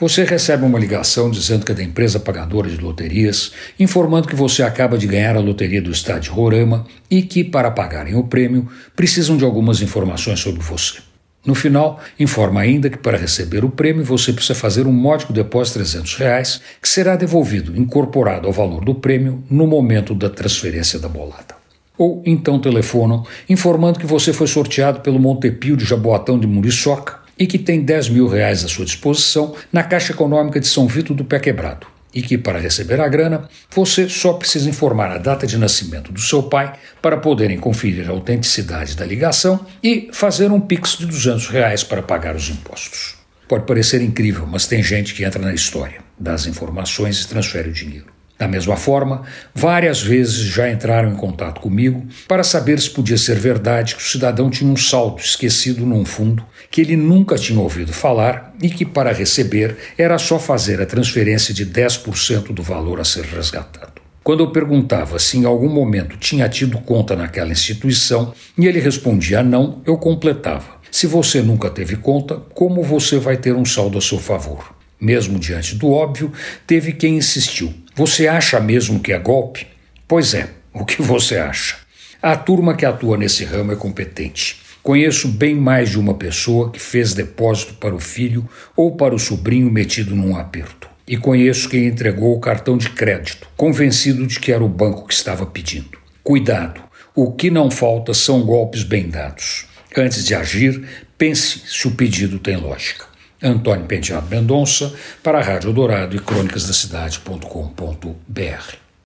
Você recebe uma ligação dizendo que é da empresa pagadora de loterias, informando que você acaba de ganhar a loteria do estado de Roraima e que, para pagarem o prêmio, precisam de algumas informações sobre você. No final, informa ainda que para receber o prêmio você precisa fazer um módico depósito de 300 reais, que será devolvido incorporado ao valor do prêmio no momento da transferência da bolada. Ou então telefonam informando que você foi sorteado pelo Montepio de Jaboatão de Muriçoca e que tem 10 mil reais à sua disposição na Caixa Econômica de São Vito do Pé Quebrado. E que, para receber a grana, você só precisa informar a data de nascimento do seu pai para poderem conferir a autenticidade da ligação e fazer um Pix de 200 reais para pagar os impostos. Pode parecer incrível, mas tem gente que entra na história, dá as informações e transfere o dinheiro. Da mesma forma, várias vezes já entraram em contato comigo para saber se podia ser verdade que o cidadão tinha um saldo esquecido num fundo que ele nunca tinha ouvido falar e que, para receber, era só fazer a transferência de 10% do valor a ser resgatado. Quando eu perguntava se em algum momento tinha tido conta naquela instituição e ele respondia não, eu completava: Se você nunca teve conta, como você vai ter um saldo a seu favor? Mesmo diante do óbvio, teve quem insistiu. Você acha mesmo que é golpe? Pois é, o que você acha? A turma que atua nesse ramo é competente. Conheço bem mais de uma pessoa que fez depósito para o filho ou para o sobrinho metido num aperto. E conheço quem entregou o cartão de crédito, convencido de que era o banco que estava pedindo. Cuidado, o que não falta são golpes bem dados. Antes de agir, pense se o pedido tem lógica. Antônio Penteado Mendonça, para a Rádio Dourado e crônicasdacidade.com.br.